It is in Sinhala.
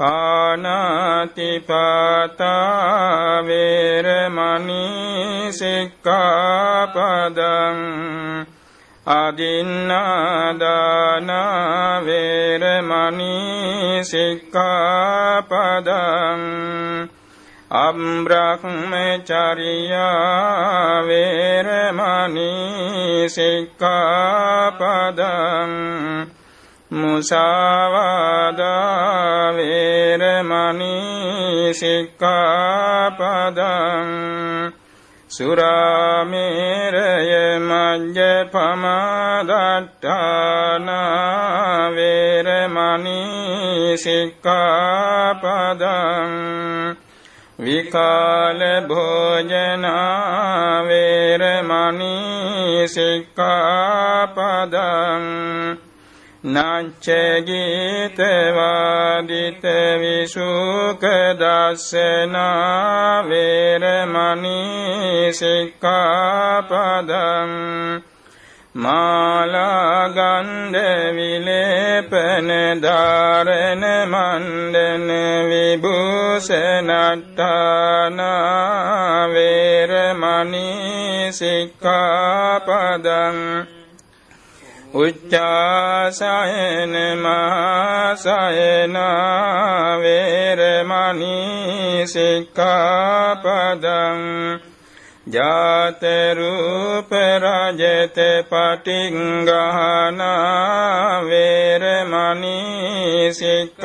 පානාතිපාතා වේරමණී සික්ඛාපදං අදින්නාදාන වේරමණී සික්ඛාපදං අම්බ්‍රහ්මචර්යා වේරමණී සික්ඛාපදං මුසාවාදා වේරමණී සික්ඛාපදං සුරාමේරය මජ්ජපමාදට්ඨාන වේරමණී සික්ඛාපදං විකාල භෝජනා වේරමණී සික්ඛාපදං නච්චගීත වාදිත විසුක දස්සනා වේරමණී සික්ඛාපදං මාලාගන්ධ විලේපන ධාරණ මණ්ඩන විභූෂණට්ඨාන වේරමණී සික්ඛාපදං උච්චාසයන මාසයන වේරමණී සික්ඛාපදං ජාත රූප රජත පටිංගහන වේරමණී සික්ඛාපදං